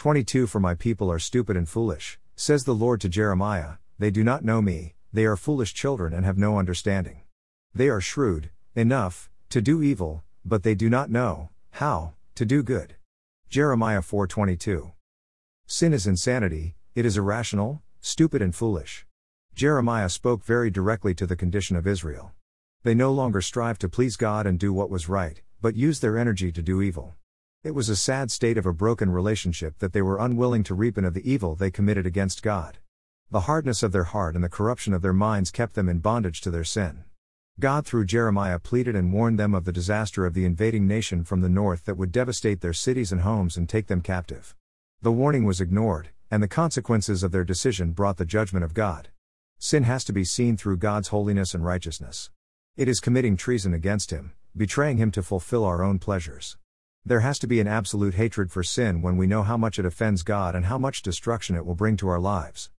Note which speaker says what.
Speaker 1: 22 For my people are stupid and foolish, says the Lord to Jeremiah, they do not know me, they are foolish children and have no understanding. They are shrewd, enough, to do evil, but they do not know, how, to do good. Jeremiah 4:22. Sin is insanity, it is irrational, stupid and foolish. Jeremiah spoke very directly to the condition of Israel. They no longer strive to please God and do what was right, but use their energy to do evil. It was a sad state of a broken relationship that they were unwilling to repent of the evil they committed against God. The hardness of their heart and the corruption of their minds kept them in bondage to their sin. God, through Jeremiah, pleaded and warned them of the disaster of the invading nation from the north that would devastate their cities and homes and take them captive. The warning was ignored, and the consequences of their decision brought the judgment of God. Sin has to be seen through God's holiness and righteousness. It is committing treason against Him, betraying Him to fulfill our own pleasures. There has to be an absolute hatred for sin when we know how much it offends God and how much destruction it will bring to our lives.